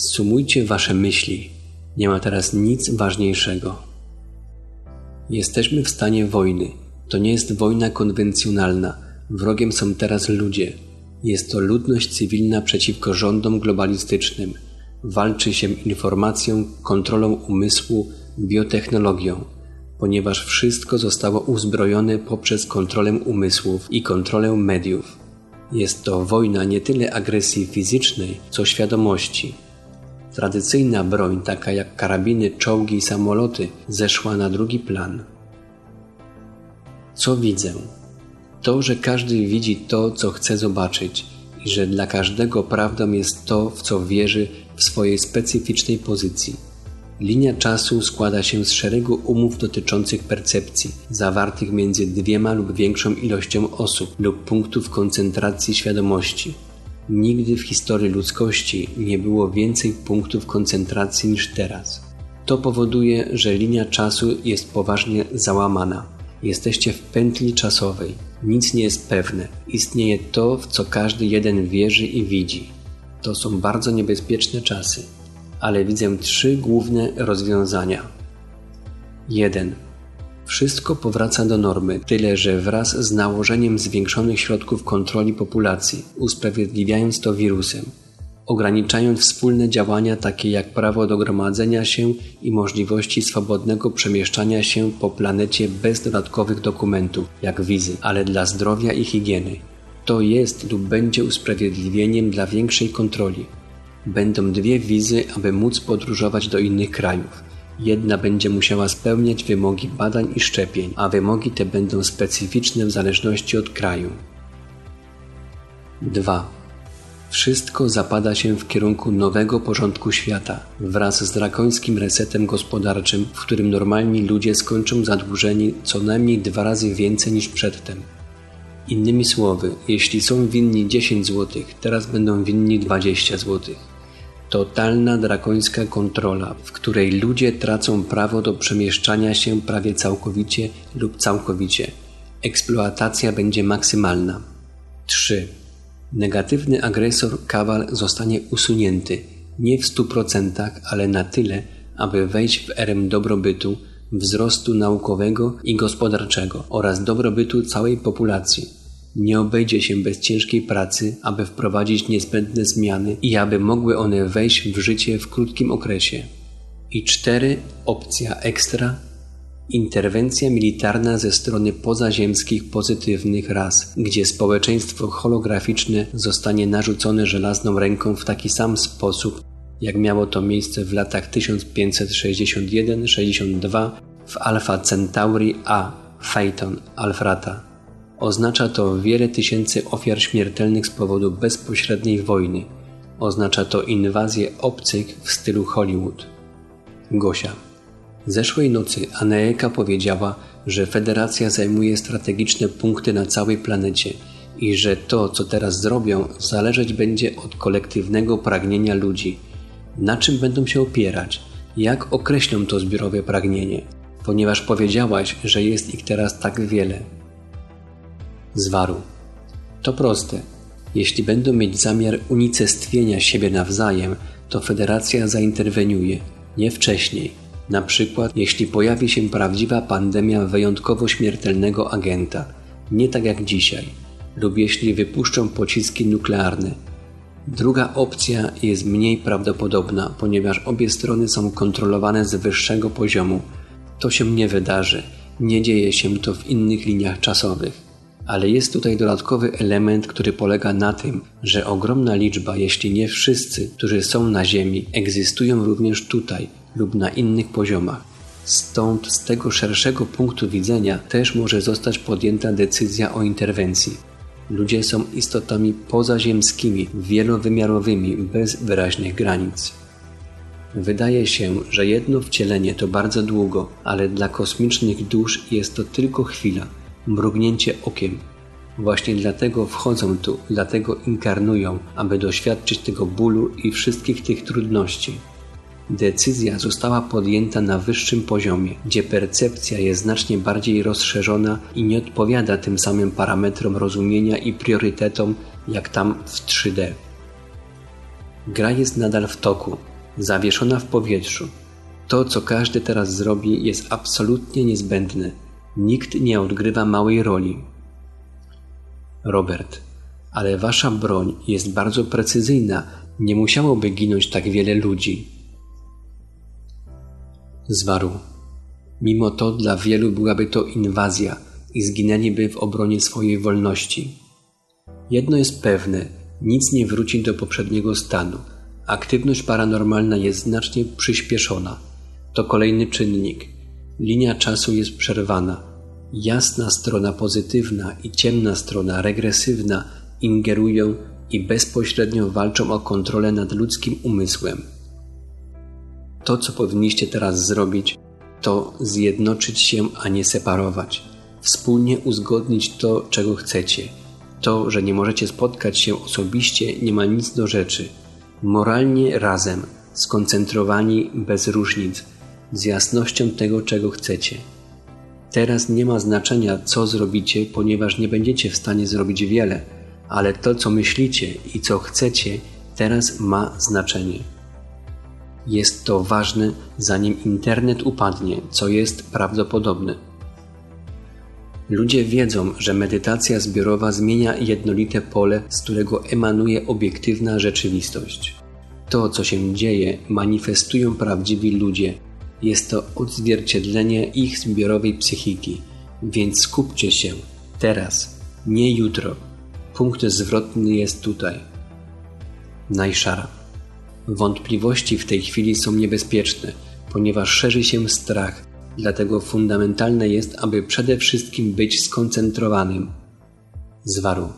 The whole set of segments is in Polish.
Sumujcie wasze myśli. Nie ma teraz nic ważniejszego. Jesteśmy w stanie wojny. To nie jest wojna konwencjonalna. Wrogiem są teraz ludzie. Jest to ludność cywilna przeciwko rządom globalistycznym. Walczy się informacją, kontrolą umysłu, biotechnologią, ponieważ wszystko zostało uzbrojone poprzez kontrolę umysłów i kontrolę mediów. Jest to wojna nie tyle agresji fizycznej, co świadomości. Tradycyjna broń, taka jak karabiny, czołgi i samoloty, zeszła na drugi plan. Co widzę? To, że każdy widzi to, co chce zobaczyć, i że dla każdego prawdą jest to, w co wierzy w swojej specyficznej pozycji. Linia czasu składa się z szeregu umów dotyczących percepcji, zawartych między dwiema lub większą ilością osób lub punktów koncentracji świadomości. Nigdy w historii ludzkości nie było więcej punktów koncentracji niż teraz. To powoduje, że linia czasu jest poważnie załamana. Jesteście w pętli czasowej. Nic nie jest pewne. Istnieje to, w co każdy jeden wierzy i widzi. To są bardzo niebezpieczne czasy ale widzę trzy główne rozwiązania. 1. Wszystko powraca do normy, tyle że wraz z nałożeniem zwiększonych środków kontroli populacji, usprawiedliwiając to wirusem, ograniczając wspólne działania takie jak prawo do gromadzenia się i możliwości swobodnego przemieszczania się po planecie bez dodatkowych dokumentów, jak wizy, ale dla zdrowia i higieny. To jest lub będzie usprawiedliwieniem dla większej kontroli, Będą dwie wizy, aby móc podróżować do innych krajów. Jedna będzie musiała spełniać wymogi badań i szczepień, a wymogi te będą specyficzne w zależności od kraju. 2. Wszystko zapada się w kierunku nowego porządku świata, wraz z drakońskim resetem gospodarczym, w którym normalni ludzie skończą zadłużeni co najmniej dwa razy więcej niż przedtem. Innymi słowy, jeśli są winni 10 zł, teraz będą winni 20 zł. Totalna drakońska kontrola, w której ludzie tracą prawo do przemieszczania się prawie całkowicie lub całkowicie. Eksploatacja będzie maksymalna. 3. Negatywny agresor kawal zostanie usunięty, nie w 100%, ale na tyle, aby wejść w erę dobrobytu, wzrostu naukowego i gospodarczego oraz dobrobytu całej populacji nie obejdzie się bez ciężkiej pracy, aby wprowadzić niezbędne zmiany i aby mogły one wejść w życie w krótkim okresie. I cztery, opcja ekstra, interwencja militarna ze strony pozaziemskich pozytywnych ras, gdzie społeczeństwo holograficzne zostanie narzucone żelazną ręką w taki sam sposób, jak miało to miejsce w latach 1561-62 w Alpha Centauri A, Phaeton, Alfrata. Oznacza to wiele tysięcy ofiar śmiertelnych z powodu bezpośredniej wojny. Oznacza to inwazję obcych w stylu Hollywood. Gosia. Zeszłej nocy Aneeka powiedziała, że Federacja zajmuje strategiczne punkty na całej planecie i że to, co teraz zrobią, zależeć będzie od kolektywnego pragnienia ludzi. Na czym będą się opierać? Jak określą to zbiorowe pragnienie? Ponieważ powiedziałaś, że jest ich teraz tak wiele. Zwaru. To proste. Jeśli będą mieć zamiar unicestwienia siebie nawzajem, to federacja zainterweniuje, nie wcześniej. Na przykład, jeśli pojawi się prawdziwa pandemia wyjątkowo śmiertelnego agenta, nie tak jak dzisiaj, lub jeśli wypuszczą pociski nuklearne. Druga opcja jest mniej prawdopodobna, ponieważ obie strony są kontrolowane z wyższego poziomu. To się nie wydarzy, nie dzieje się to w innych liniach czasowych. Ale jest tutaj dodatkowy element, który polega na tym, że ogromna liczba, jeśli nie wszyscy, którzy są na Ziemi, egzystują również tutaj lub na innych poziomach. Stąd z tego szerszego punktu widzenia też może zostać podjęta decyzja o interwencji. Ludzie są istotami pozaziemskimi, wielowymiarowymi, bez wyraźnych granic. Wydaje się, że jedno wcielenie to bardzo długo, ale dla kosmicznych dusz jest to tylko chwila – mrugnięcie okiem. Właśnie dlatego wchodzą tu, dlatego inkarnują, aby doświadczyć tego bólu i wszystkich tych trudności. Decyzja została podjęta na wyższym poziomie, gdzie percepcja jest znacznie bardziej rozszerzona i nie odpowiada tym samym parametrom rozumienia i priorytetom jak tam w 3D. Gra jest nadal w toku, zawieszona w powietrzu. To, co każdy teraz zrobi, jest absolutnie niezbędne. Nikt nie odgrywa małej roli. Robert, ale wasza broń jest bardzo precyzyjna. Nie musiałoby ginąć tak wiele ludzi. Zwarł. Mimo to dla wielu byłaby to inwazja i zginęliby w obronie swojej wolności. Jedno jest pewne, nic nie wróci do poprzedniego stanu. Aktywność paranormalna jest znacznie przyspieszona. To kolejny czynnik. Linia czasu jest przerwana. Jasna strona pozytywna i ciemna strona regresywna ingerują i bezpośrednio walczą o kontrolę nad ludzkim umysłem. To, co powinniście teraz zrobić, to zjednoczyć się, a nie separować. Wspólnie uzgodnić to, czego chcecie. To, że nie możecie spotkać się osobiście, nie ma nic do rzeczy. Moralnie razem, skoncentrowani bez różnic, z jasnością tego, czego chcecie. Teraz nie ma znaczenia, co zrobicie, ponieważ nie będziecie w stanie zrobić wiele, ale to, co myślicie i co chcecie, teraz ma znaczenie. Jest to ważne, zanim internet upadnie, co jest prawdopodobne. Ludzie wiedzą, że medytacja zbiorowa zmienia jednolite pole, z którego emanuje obiektywna rzeczywistość. To, co się dzieje, manifestują prawdziwi ludzie. Jest to odzwierciedlenie ich zbiorowej psychiki, więc skupcie się teraz, nie jutro. Punkt zwrotny jest tutaj. Najszara. Wątpliwości w tej chwili są niebezpieczne, ponieważ szerzy się strach, dlatego fundamentalne jest, aby przede wszystkim być skoncentrowanym. Zwaru.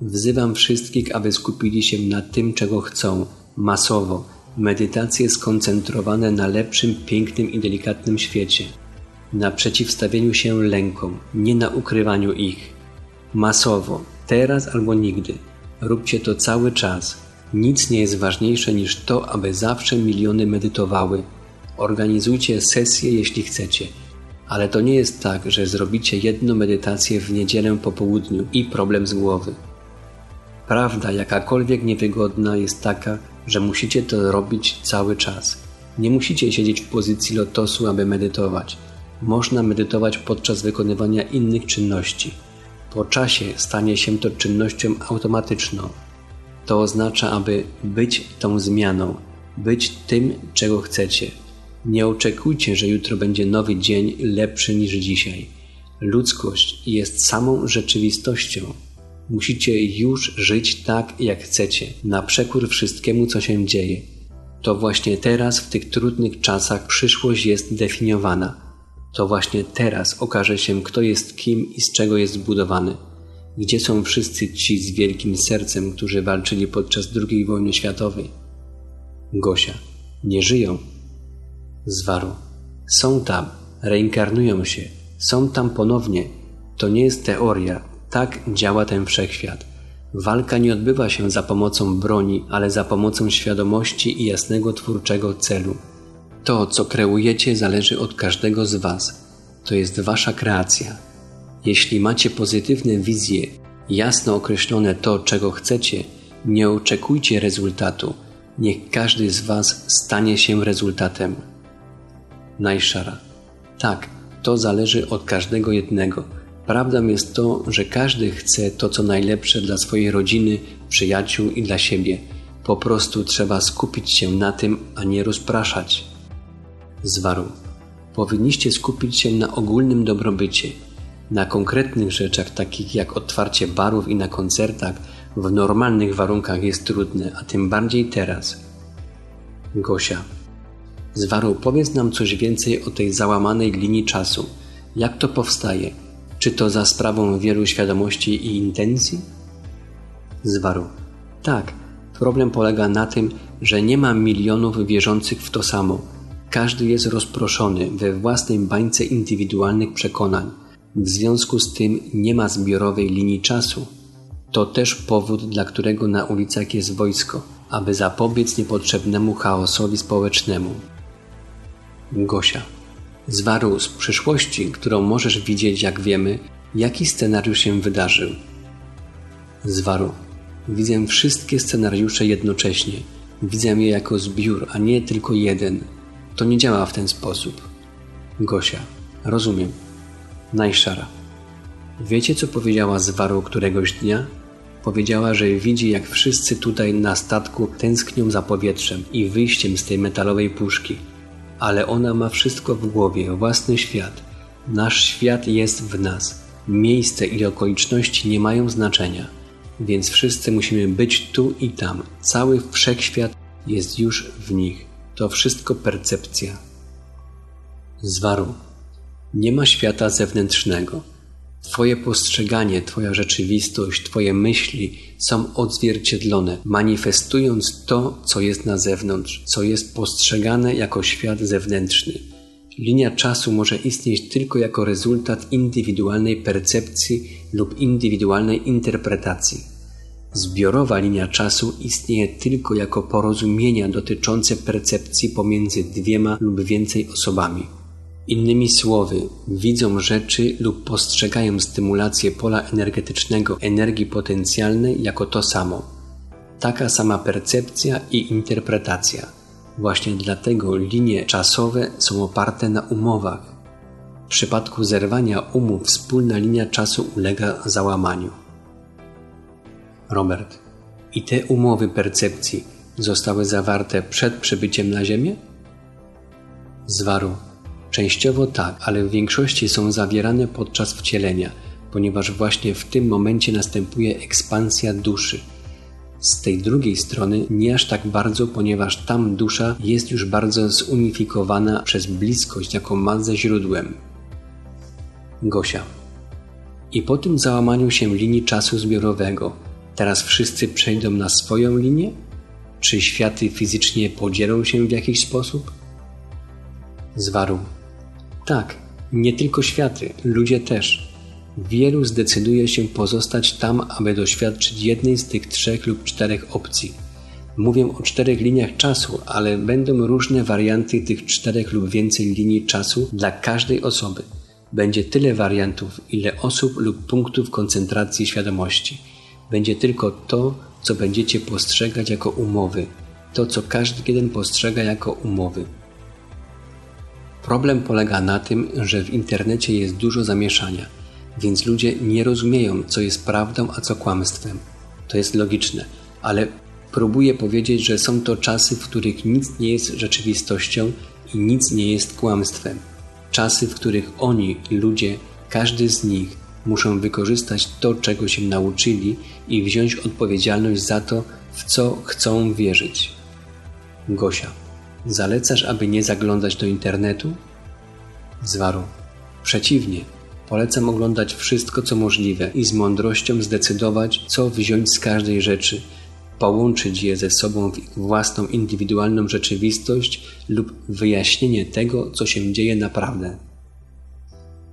Wzywam wszystkich, aby skupili się na tym, czego chcą, masowo, medytacje skoncentrowane na lepszym, pięknym i delikatnym świecie, na przeciwstawieniu się lękom, nie na ukrywaniu ich. Masowo, teraz albo nigdy. Róbcie to cały czas, nic nie jest ważniejsze niż to, aby zawsze miliony medytowały. Organizujcie sesje, jeśli chcecie. Ale to nie jest tak, że zrobicie jedną medytację w niedzielę po południu i problem z głowy. Prawda, jakakolwiek niewygodna, jest taka, że musicie to robić cały czas. Nie musicie siedzieć w pozycji lotosu, aby medytować. Można medytować podczas wykonywania innych czynności. Po czasie stanie się to czynnością automatyczną. To oznacza, aby być tą zmianą, być tym, czego chcecie. Nie oczekujcie, że jutro będzie nowy dzień lepszy niż dzisiaj. Ludzkość jest samą rzeczywistością. Musicie już żyć tak, jak chcecie, na przekór wszystkiemu, co się dzieje. To właśnie teraz, w tych trudnych czasach, przyszłość jest definiowana. To właśnie teraz okaże się, kto jest kim i z czego jest zbudowany. Gdzie są wszyscy ci z wielkim sercem, którzy walczyli podczas II wojny światowej? Gosia. Nie żyją. Zwaru. Są tam, reinkarnują się, są tam ponownie. To nie jest teoria, tak działa ten wszechświat. Walka nie odbywa się za pomocą broni, ale za pomocą świadomości i jasnego twórczego celu. To, co kreujecie, zależy od każdego z Was. To jest Wasza kreacja. Jeśli macie pozytywne wizje, jasno określone to, czego chcecie, nie oczekujcie rezultatu. Niech każdy z Was stanie się rezultatem. Najszara. Tak, to zależy od każdego jednego. Prawdą jest to, że każdy chce to, co najlepsze dla swojej rodziny, przyjaciół i dla siebie. Po prostu trzeba skupić się na tym, a nie rozpraszać. Zwaru. Powinniście skupić się na ogólnym dobrobycie – na konkretnych rzeczach, takich jak otwarcie barów i na koncertach, w normalnych warunkach jest trudne, a tym bardziej teraz. Gosia. Zwaru, powiedz nam coś więcej o tej załamanej linii czasu. Jak to powstaje? Czy to za sprawą wielu świadomości i intencji? Zwaru. Tak, problem polega na tym, że nie ma milionów wierzących w to samo. Każdy jest rozproszony we własnej bańce indywidualnych przekonań w związku z tym nie ma zbiorowej linii czasu. To też powód, dla którego na ulicach jest wojsko, aby zapobiec niepotrzebnemu chaosowi społecznemu. Gosia. Zwaru z przyszłości, którą możesz widzieć, jak wiemy, jaki scenariusz się wydarzył. Zwaru. Widzę wszystkie scenariusze jednocześnie. Widzę je jako zbiór, a nie tylko jeden. To nie działa w ten sposób. Gosia. Rozumiem. Najszara. Wiecie, co powiedziała Zwaru któregoś dnia? Powiedziała, że widzi, jak wszyscy tutaj na statku tęsknią za powietrzem i wyjściem z tej metalowej puszki. Ale ona ma wszystko w głowie, własny świat. Nasz świat jest w nas. Miejsce i okoliczności nie mają znaczenia. Więc wszyscy musimy być tu i tam. Cały wszechświat jest już w nich. To wszystko percepcja. Zwaru. Nie ma świata zewnętrznego. Twoje postrzeganie, Twoja rzeczywistość, Twoje myśli są odzwierciedlone, manifestując to, co jest na zewnątrz, co jest postrzegane jako świat zewnętrzny. Linia czasu może istnieć tylko jako rezultat indywidualnej percepcji lub indywidualnej interpretacji. Zbiorowa linia czasu istnieje tylko jako porozumienia dotyczące percepcji pomiędzy dwiema lub więcej osobami. Innymi słowy, widzą rzeczy lub postrzegają stymulację pola energetycznego energii potencjalnej jako to samo. Taka sama percepcja i interpretacja. Właśnie dlatego linie czasowe są oparte na umowach. W przypadku zerwania umów wspólna linia czasu ulega załamaniu. Robert. I te umowy percepcji zostały zawarte przed przybyciem na Ziemię? Zwaru. Częściowo tak, ale w większości są zawierane podczas wcielenia, ponieważ właśnie w tym momencie następuje ekspansja duszy. Z tej drugiej strony nie aż tak bardzo, ponieważ tam dusza jest już bardzo zunifikowana przez bliskość, jaką ma ze źródłem. Gosia. I po tym załamaniu się linii czasu zbiorowego, teraz wszyscy przejdą na swoją linię? Czy światy fizycznie podzielą się w jakiś sposób? Zwaru. Tak, nie tylko światy, ludzie też. Wielu zdecyduje się pozostać tam, aby doświadczyć jednej z tych trzech lub czterech opcji. Mówię o czterech liniach czasu, ale będą różne warianty tych czterech lub więcej linii czasu dla każdej osoby. Będzie tyle wariantów, ile osób lub punktów koncentracji świadomości. Będzie tylko to, co będziecie postrzegać jako umowy, to, co każdy jeden postrzega jako umowy. Problem polega na tym, że w internecie jest dużo zamieszania, więc ludzie nie rozumieją, co jest prawdą, a co kłamstwem. To jest logiczne, ale próbuję powiedzieć, że są to czasy, w których nic nie jest rzeczywistością i nic nie jest kłamstwem. Czasy, w których oni, ludzie, każdy z nich muszą wykorzystać to, czego się nauczyli i wziąć odpowiedzialność za to, w co chcą wierzyć. Gosia. Zalecasz, aby nie zaglądać do internetu? Zwaru. Przeciwnie, polecam oglądać wszystko, co możliwe i z mądrością zdecydować, co wziąć z każdej rzeczy, połączyć je ze sobą w własną indywidualną rzeczywistość lub wyjaśnienie tego, co się dzieje naprawdę.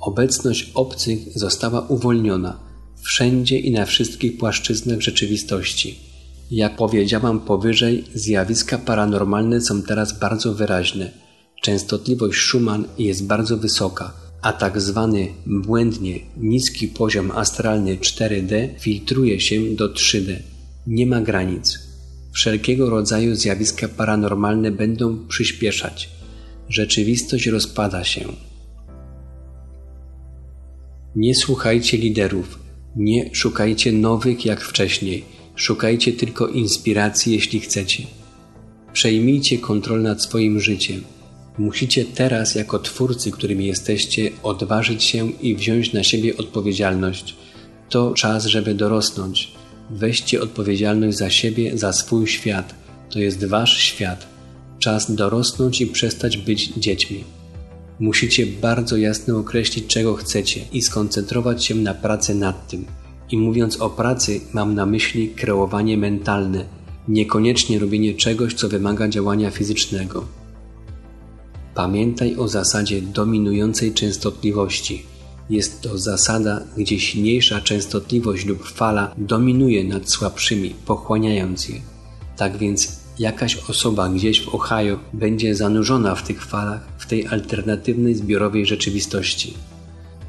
Obecność obcych została uwolniona wszędzie i na wszystkich płaszczyznach rzeczywistości jak powiedziałam powyżej, zjawiska paranormalne są teraz bardzo wyraźne. Częstotliwość Schumann jest bardzo wysoka, a tak zwany błędnie niski poziom astralny 4D filtruje się do 3D. Nie ma granic. Wszelkiego rodzaju zjawiska paranormalne będą przyspieszać. Rzeczywistość rozpada się. Nie słuchajcie liderów, nie szukajcie nowych jak wcześniej Szukajcie tylko inspiracji, jeśli chcecie. Przejmijcie kontrolę nad swoim życiem. Musicie teraz, jako twórcy, którymi jesteście, odważyć się i wziąć na siebie odpowiedzialność. To czas, żeby dorosnąć. Weźcie odpowiedzialność za siebie, za swój świat. To jest wasz świat. Czas dorosnąć i przestać być dziećmi. Musicie bardzo jasno określić, czego chcecie i skoncentrować się na pracy nad tym. I mówiąc o pracy, mam na myśli kreowanie mentalne, niekoniecznie robienie czegoś, co wymaga działania fizycznego. Pamiętaj o zasadzie dominującej częstotliwości. Jest to zasada, gdzie silniejsza częstotliwość lub fala dominuje nad słabszymi, pochłaniając je. Tak więc jakaś osoba gdzieś w Ohio będzie zanurzona w tych falach, w tej alternatywnej zbiorowej rzeczywistości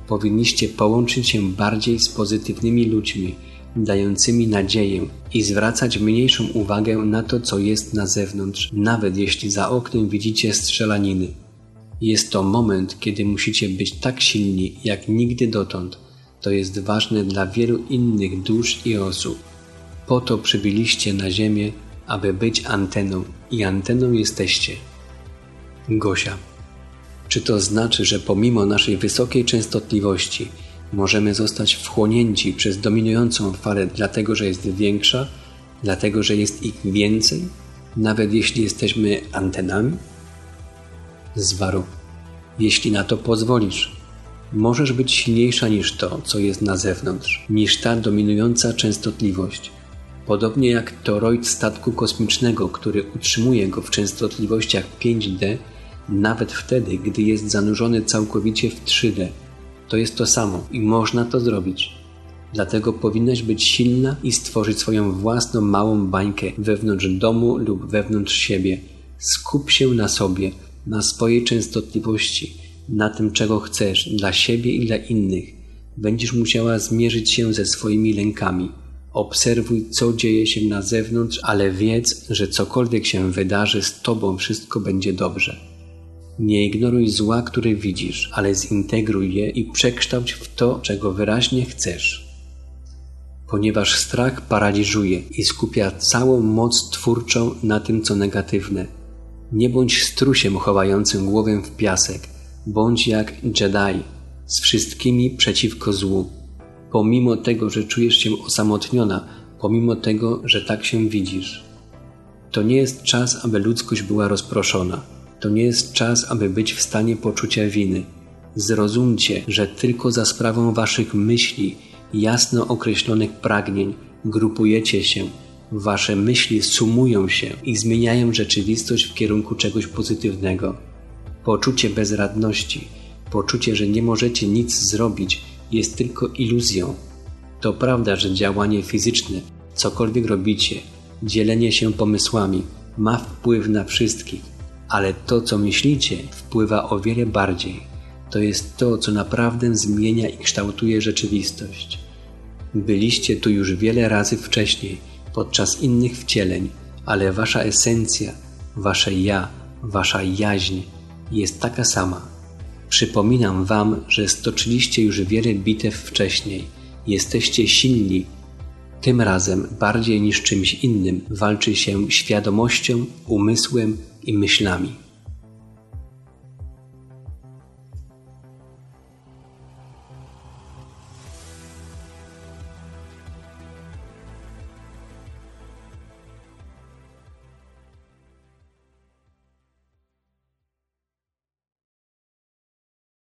powinniście połączyć się bardziej z pozytywnymi ludźmi, dającymi nadzieję i zwracać mniejszą uwagę na to, co jest na zewnątrz, nawet jeśli za oknem widzicie strzelaniny. Jest to moment, kiedy musicie być tak silni jak nigdy dotąd. To jest ważne dla wielu innych dusz i osób. Po to przybyliście na Ziemię, aby być anteną i anteną jesteście. Gosia. Czy to znaczy, że pomimo naszej wysokiej częstotliwości możemy zostać wchłonięci przez dominującą falę, dlatego że jest większa, dlatego że jest ich więcej, nawet jeśli jesteśmy antenami? Zwaru. Jeśli na to pozwolisz, możesz być silniejsza niż to, co jest na zewnątrz, niż ta dominująca częstotliwość. Podobnie jak toroid statku kosmicznego, który utrzymuje go w częstotliwościach 5D, nawet wtedy, gdy jest zanurzony całkowicie w 3D. To jest to samo i można to zrobić. Dlatego powinnaś być silna i stworzyć swoją własną małą bańkę wewnątrz domu lub wewnątrz siebie. Skup się na sobie, na swojej częstotliwości, na tym, czego chcesz dla siebie i dla innych. Będziesz musiała zmierzyć się ze swoimi lękami. Obserwuj, co dzieje się na zewnątrz, ale wiedz, że cokolwiek się wydarzy z Tobą, wszystko będzie dobrze. Nie ignoruj zła, które widzisz, ale zintegruj je i przekształć w to, czego wyraźnie chcesz. Ponieważ strach paraliżuje i skupia całą moc twórczą na tym, co negatywne. Nie bądź strusiem chowającym głowę w piasek, bądź jak Jedi, z wszystkimi przeciwko złu. Pomimo tego, że czujesz się osamotniona, pomimo tego, że tak się widzisz. To nie jest czas, aby ludzkość była rozproszona to nie jest czas, aby być w stanie poczucia winy. Zrozumcie, że tylko za sprawą waszych myśli, jasno określonych pragnień, grupujecie się, wasze myśli sumują się i zmieniają rzeczywistość w kierunku czegoś pozytywnego. Poczucie bezradności, poczucie, że nie możecie nic zrobić, jest tylko iluzją. To prawda, że działanie fizyczne, cokolwiek robicie, dzielenie się pomysłami, ma wpływ na wszystkich ale to, co myślicie, wpływa o wiele bardziej. To jest to, co naprawdę zmienia i kształtuje rzeczywistość. Byliście tu już wiele razy wcześniej, podczas innych wcieleń, ale wasza esencja, wasze ja, wasza jaźń jest taka sama. Przypominam wam, że stoczyliście już wiele bitew wcześniej. Jesteście silni. Tym razem bardziej niż czymś innym walczy się świadomością, umysłem i myślami.